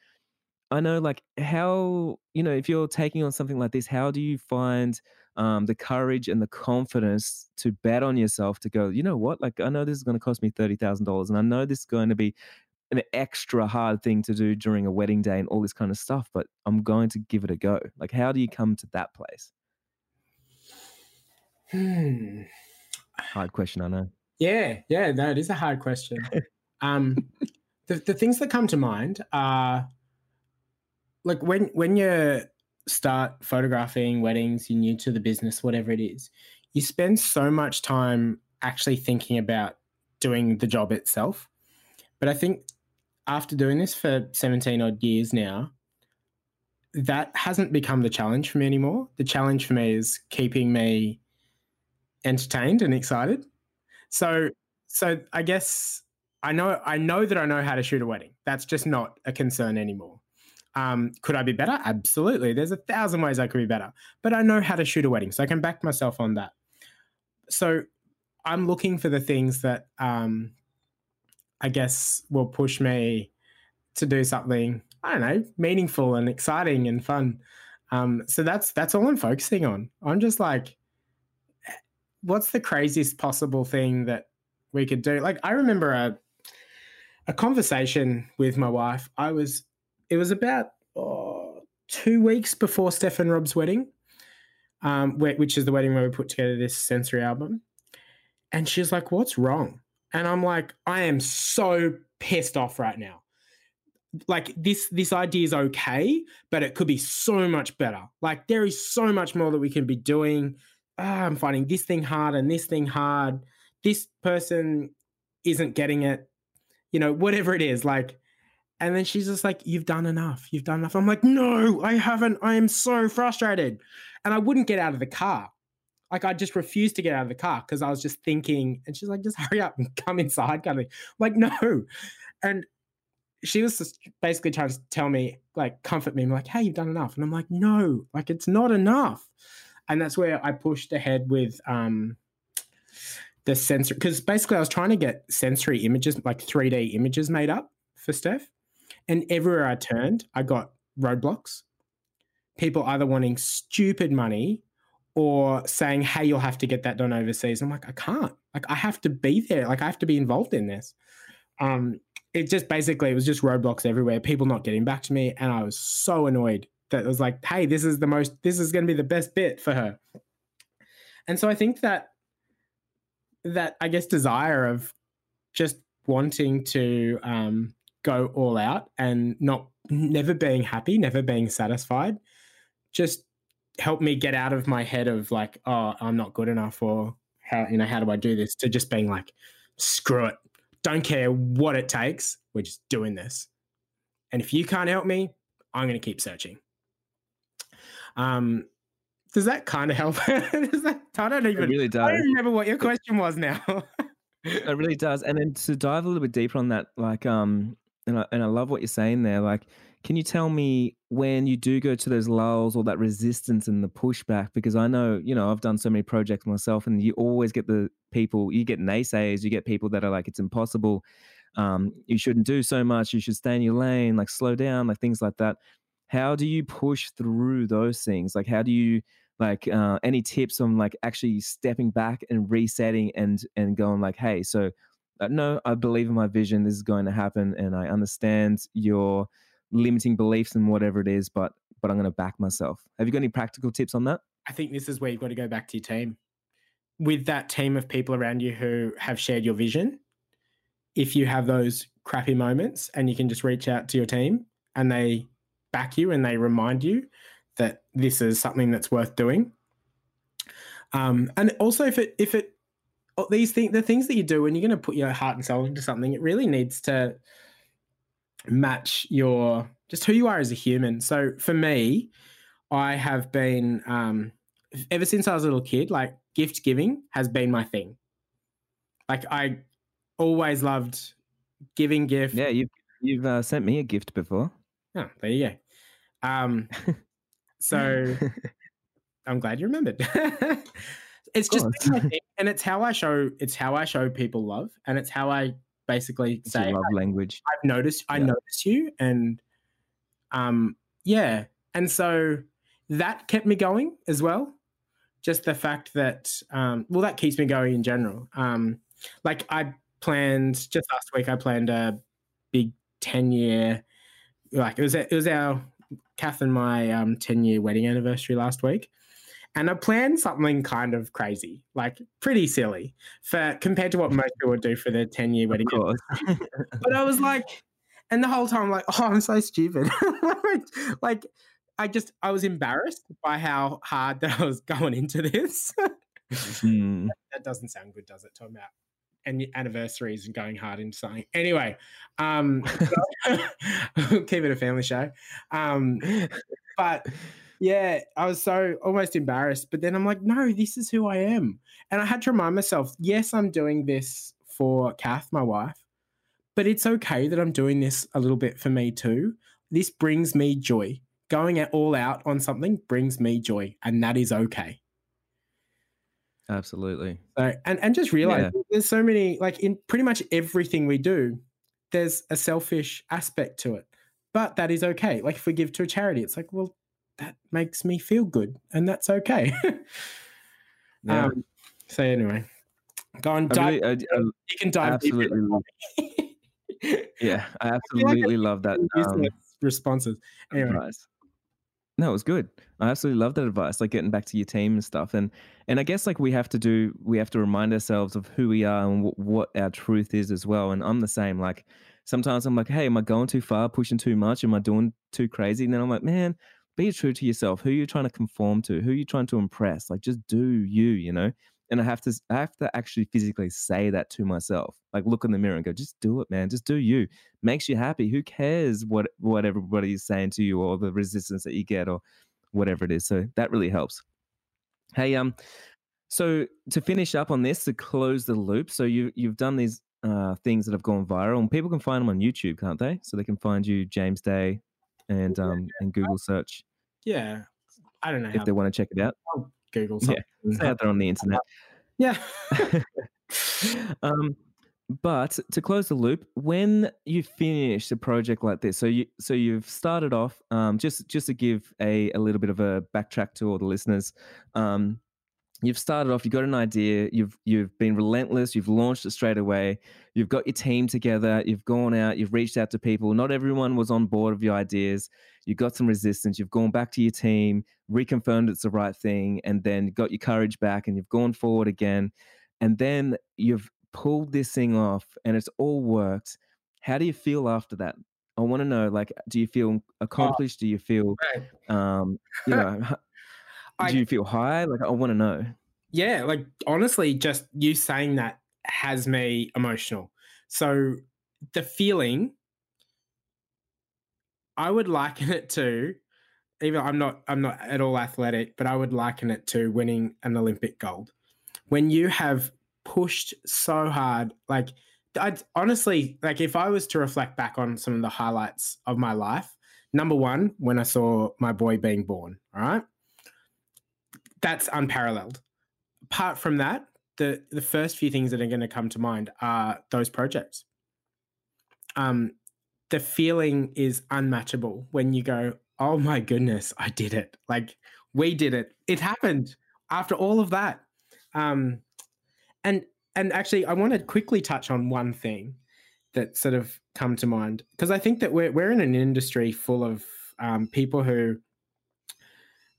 I know like how, you know, if you're taking on something like this, how do you find um, the courage and the confidence to bet on yourself to go, you know what, like I know this is going to cost me $30,000 and I know this is going to be an extra hard thing to do during a wedding day and all this kind of stuff, but I'm going to give it a go. Like, how do you come to that place? Hmm. Hard question, I know. Yeah, yeah, that is a hard question. um, the the things that come to mind are like when when you start photographing weddings, you're new to the business, whatever it is, you spend so much time actually thinking about doing the job itself. But I think after doing this for 17 odd years now, that hasn't become the challenge for me anymore. The challenge for me is keeping me entertained and excited. So so I guess I know I know that I know how to shoot a wedding. That's just not a concern anymore. Um, could I be better? Absolutely. There's a thousand ways I could be better, but I know how to shoot a wedding, so I can back myself on that. So I'm looking for the things that um, I guess will push me to do something I don't know meaningful and exciting and fun. Um, so that's that's all I'm focusing on. I'm just like what's the craziest possible thing that we could do? Like, I remember a a conversation with my wife. I was, it was about oh, two weeks before Steph and Rob's wedding, um, which is the wedding where we put together this sensory album. And she's like, "What's wrong?" And I'm like, "I am so pissed off right now." like this this idea is okay but it could be so much better like there is so much more that we can be doing ah, I'm finding this thing hard and this thing hard. This person isn't getting it, you know, whatever it is. Like, and then she's just like, You've done enough. You've done enough. I'm like, No, I haven't. I am so frustrated. And I wouldn't get out of the car. Like, I just refused to get out of the car because I was just thinking, and she's like, Just hurry up and come inside, kind of thing. I'm like, No. And she was just basically trying to tell me, like, comfort me. I'm like, Hey, you've done enough. And I'm like, No, like, it's not enough and that's where I pushed ahead with um, the sensor because basically I was trying to get sensory images, like 3D images made up for Steph. And everywhere I turned, I got roadblocks. People either wanting stupid money or saying, hey, you'll have to get that done overseas. I'm like, I can't. Like, I have to be there. Like, I have to be involved in this. Um, it just basically, it was just roadblocks everywhere, people not getting back to me. And I was so annoyed that was like, hey, this is the most, this is going to be the best bit for her. And so I think that, that I guess desire of just wanting to um, go all out and not never being happy, never being satisfied, just helped me get out of my head of like, oh, I'm not good enough, or how you know how do I do this? To just being like, screw it, don't care what it takes, we're just doing this. And if you can't help me, I'm going to keep searching. Um, does that kind of help? does that, I don't even. It really does. I don't remember what your question was now. it really does. And then to dive a little bit deeper on that, like, um, and I, and I love what you're saying there. Like, can you tell me when you do go to those lulls or that resistance and the pushback? Because I know, you know, I've done so many projects myself, and you always get the people, you get naysayers, you get people that are like, it's impossible. Um, you shouldn't do so much. You should stay in your lane, like slow down, like things like that. How do you push through those things? Like, how do you like uh, any tips on like actually stepping back and resetting and and going like, hey, so uh, no, I believe in my vision. This is going to happen, and I understand your limiting beliefs and whatever it is, but but I'm going to back myself. Have you got any practical tips on that? I think this is where you've got to go back to your team. With that team of people around you who have shared your vision, if you have those crappy moments and you can just reach out to your team and they back you and they remind you that this is something that's worth doing. Um, and also if it if it these things the things that you do when you're going to put your heart and soul into something, it really needs to match your just who you are as a human. So for me, I have been um, ever since I was a little kid, like gift giving has been my thing. Like I always loved giving gifts. Yeah, you've you've uh, sent me a gift before. Oh, there you go. Um, so I'm glad you remembered. it's just and it's how I show it's how I show people love, and it's how I basically It's say love I, language. I've noticed I Yeah. notice you, and um, yeah, and so that kept me going as well. Just the fact that um, well, that keeps me going in general. Um, like I planned just last week, I planned a big ten year, like it was it was our Kath and my um, 10 year wedding anniversary last week. And I planned something kind of crazy, like pretty silly for compared to what most people would do for their 10 year wedding. But I was like, and the whole time, I'm like, oh, I'm so stupid. like, I just, I was embarrassed by how hard that I was going into this. Hmm. that doesn't sound good, does it? Tom? And anniversaries and going hard into something. Anyway, um, keep it a family show. Um, but yeah, I was so almost embarrassed. But then I'm like, no, this is who I am. And I had to remind myself, yes, I'm doing this for Kath, my wife, but it's okay that I'm doing this a little bit for me too. This brings me joy. Going all out on something brings me joy, and that is okay. Absolutely. So, and and just realize Yeah. there's so many like in pretty much everything we do, there's a selfish aspect to it, but that is okay. Like if we give to a charity, it's like, well, that makes me feel good, and that's okay. Yeah. um, so anyway, go on, I dive. really, I, I you can dive absolutely yeah, I like I absolutely love that. Um, responses. Anyway, advice. No, it was good. I absolutely love that advice. Like getting back to your team and stuff, and and I guess like we have to do, we have to remind ourselves of who we are and w- what our truth is as well. And I'm the same. Like sometimes I'm like, hey, am I going too far, pushing too much? Am I doing too crazy? And then I'm like, man, be true to yourself. Who are you trying to conform to? Who are you trying to impress? Like just do you, you know. And I have to, I have to actually physically say that to myself. Like look in the mirror and go, just do it, man. Just do you makes you happy. Who cares what what everybody is saying to you or the resistance that you get or whatever it is. So that really helps. Hey, um, so to finish up on this, to close the loop, so you you've done these uh things that have gone viral, and people can find them on YouTube, can't they? So they can find you James Day and um and Google search yeah, I don't know if they want to check it out. I'll Google Yeah, something. It's out there on the internet. Yeah. um, but to close the loop, when you finish a project like this, so you so you've started off, um, just just to give a, a little bit of a backtrack to all the listeners, um, you've started off, you've got an idea, you've you've been relentless, you've launched it straight away, you've got your team together, you've gone out, you've reached out to people. Not everyone was on board of your ideas. You've got some resistance. You've gone back to your team, reconfirmed it's the right thing, and then got your courage back, and you've gone forward again. And then you've pulled this thing off and it's all worked. How do you feel after that? I want to know, like, do you feel Oh. accomplished? Do you feel, um, you know, I- do you feel high? Like, I want to know. Yeah, like honestly, just you saying that has me emotional. So the feeling, I would liken it to, even I'm not I'm not at all athletic, but I would liken it to winning an Olympic gold. When you have pushed so hard, like I'd honestly like if I was to reflect back on some of the highlights of my life, number one, when I saw my boy being born, all right. That's unparalleled apart from that, the the first few things that are going to come to mind are those projects. Um, the feeling is unmatchable when you go, "Oh my goodness, I did it! Like we did it! It happened!" After all of that, um, and and actually, I want to quickly touch on one thing that sort of come to mind because I think that we're we're in an industry full of um, people who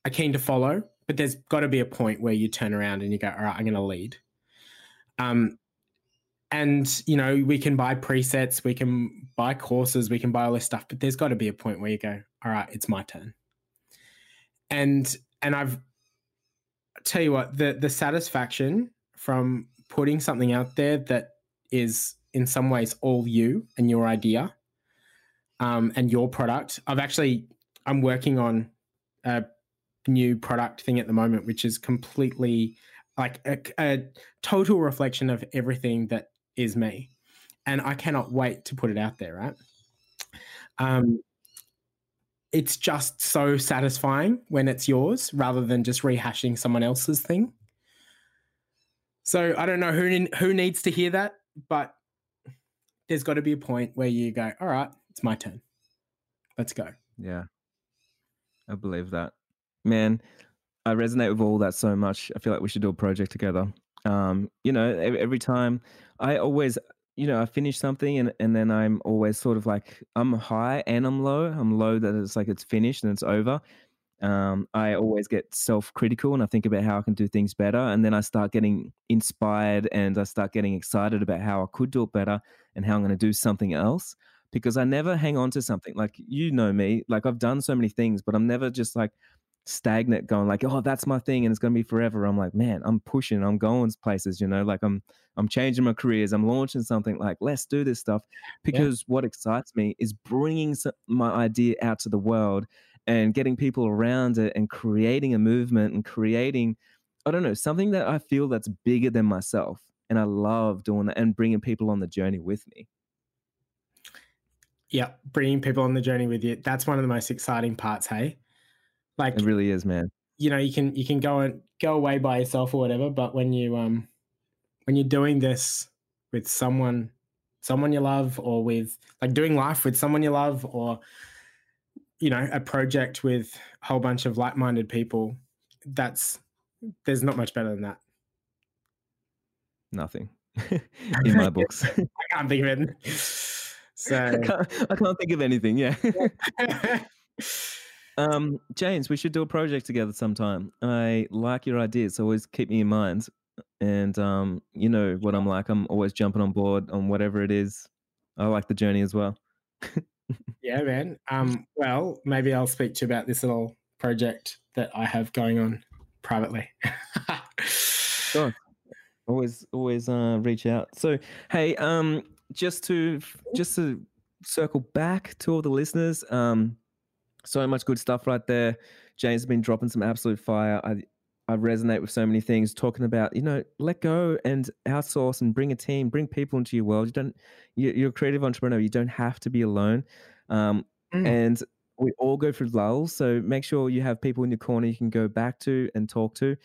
are keen to follow, but there's got to be a point where you turn around and you go, all right, I'm going to lead. Um, and you know, we can buy presets, we can buy courses, we can buy all this stuff, but there's got to be a point where you go, all right, it's my turn. And and I've tell you what, the the satisfaction from putting something out there that is in some ways all you and your idea um, and your product. I've actually I'm working on a new product thing at the moment, which is completely like a, a total reflection of everything that is me. And I cannot wait to put it out there, right? Um, it's just so satisfying when it's yours rather than just rehashing someone else's thing. So I don't know who who needs to hear that, but there's got to be a point where you go, "All right, it's my turn. Let's go." Yeah. I believe that. Man, I resonate with all that so much. I feel like we should do a project together. Um, you know, ev- every time I always, you know, I finish something and, and then I'm always sort of like, I'm high and I'm low. I'm low that it's like it's finished and it's over. Um, I always get self critical and I think about how I can do things better. And then I start getting inspired and I start getting excited about how I could do it better and how I'm going to do something else because I never hang on to something. Like you know me, like I've done so many things, but I'm never just like stagnant going like, oh, that's my thing and it's gonna be forever. I'm like, man, I'm pushing, I'm going places, you know, like I'm I'm changing my careers, I'm launching something like let's do this stuff because what excites me is bringing s- my idea out to the world and getting people around it and creating a movement and creating I don't know, something that I feel that's bigger than myself. And I love doing that and bringing people on the journey with me. Yeah, bringing people on the journey with you. That's one of the most exciting parts, hey? Like It really is, man. you know, you can you can go and go away by yourself or whatever, but when you um when you're doing this with someone someone you love or with like doing life with someone you love or you know, a project with a whole bunch of like-minded people, that's there's not much better than that. Nothing in my books. I can't think of it. I, So can't, I can't think of anything. Yeah. um, James, we should do a project together sometime. I like your ideas. So always keep me in mind. And um, you know what I'm like. I'm always jumping on board on whatever it is. I like the journey as well. Yeah, man. Um, well, maybe I'll speak to you about this little project that I have going on privately. Sure. Always, always uh, reach out. So, hey, um, just to just to circle back to all the listeners, um, so much good stuff right there. James has been dropping some absolute fire. I I resonate with so many things, talking about you know let go and outsource and bring a team, bring people into your world. You don't, you, you're a creative entrepreneur. You don't have to be alone. Um, Mm. and we all go through lulls. So make sure you have people in your corner you can go back to and talk to.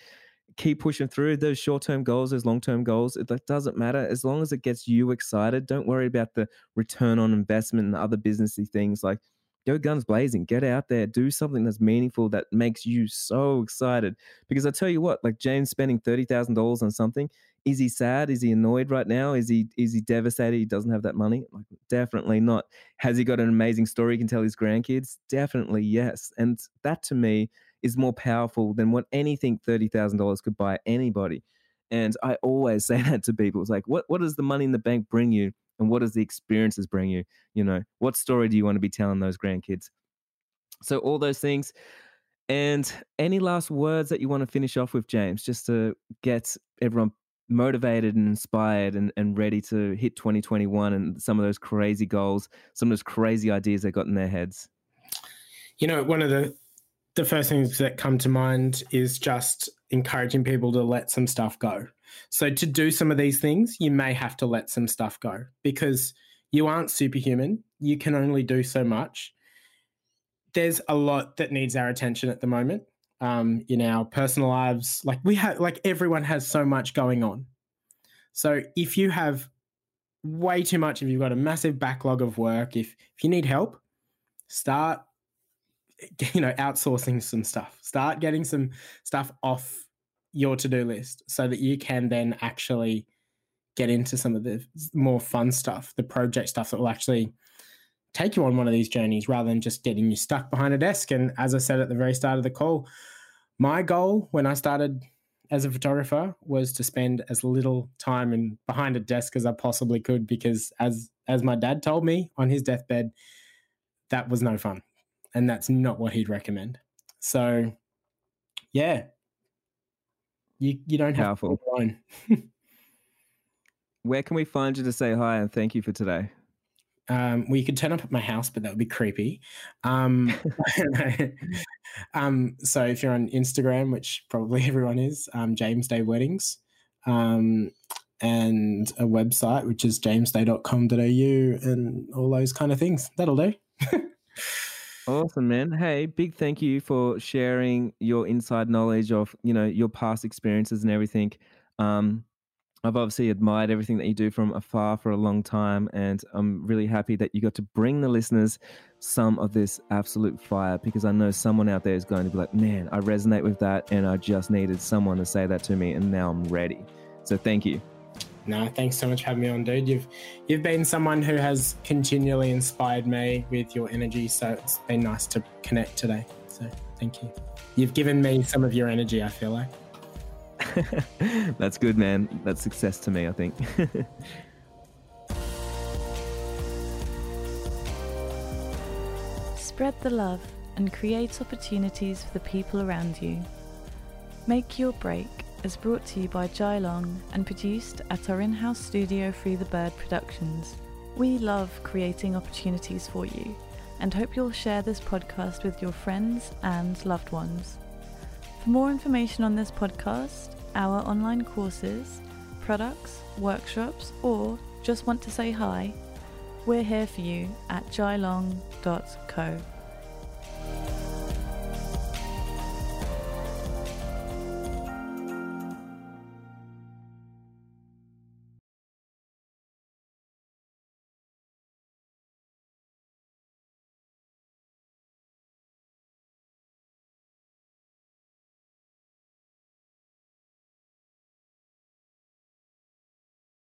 Keep pushing through those short term goals, those long term goals. It that doesn't matter as long as it gets you excited. Don't worry about the return on investment and other businessy things. Like go guns blazing, get out there, do something that's meaningful that makes you so excited. Because I tell you what, like James spending thirty thousand dollars on something. Is he sad? Is he annoyed right now? Is he is he devastated? He doesn't have that money? Like definitely not. Has he got an amazing story he can tell his grandkids? Definitely yes. And that to me is more powerful than what anything $30,000 could buy anybody. And I always say that to people. It's like, what, what does the money in the bank bring you? And what does the experiences bring you? You know, what story do you want to be telling those grandkids? So, all those things. And any last words that you want to finish off with, James, just to get everyone motivated and inspired and, and ready to hit 2021 and some of those crazy goals, some of those crazy ideas they got in their heads? You know, one of the the first things that come to mind is just encouraging people to let some stuff go. So to do some of these things, you may have to let some stuff go because you aren't superhuman. You can only do so much. There's a lot that needs our attention at the moment um, in our personal lives. Like we have, like everyone has so much going on. So if you have way too much, if you've got a massive backlog of work, if if you need help, start you know outsourcing some stuff. Start getting some stuff off your to-do list so that you can then actually get into some of the more fun stuff, the project stuff that will actually take you on one of these journeys rather than just getting you stuck behind a desk. And as I said at the very start of the call, my goal when I started as a photographer was to spend as little time in behind a desk as I possibly could because as as my dad told me on his deathbed, that was no fun. And that's not what he'd recommend. So yeah. You you don't have Powerful. to alone. Where can we find you to say hi and thank you for today? Um, well, you could turn up at my house, but that would be creepy. Um, um, so if you're on Instagram, which probably everyone is, um, James Day Weddings, um, and a website, which is jamesday.com.au and all those kind of things. That'll do. Awesome, man. Hey, big thank you for sharing your inside knowledge of, you know, your past experiences and everything. Um, I've obviously admired everything that you do from afar for a long time, and I'm really happy that you got to bring the listeners some of this absolute fire because I know someone out there is going to be like, man, I resonate with that, and I just needed someone to say that to me, and now I'm ready. So thank you. No, thanks so much for having me on, dude. You've you've been someone who has continually inspired me with your energy, so it's been nice to connect today. So thank you. You've given me some of your energy. I feel like. That's good, man. That's success to me, I think. Spread the love and create opportunities for the people around you. Make Your Break is brought to you by Jai Long and produced at our in house studio Free the Bird Productions. We love creating opportunities for you and hope you'll share this podcast with your friends and loved ones. For more information on this podcast, our online courses, products, workshops, or just want to say hi, we're here for you at jailong.co.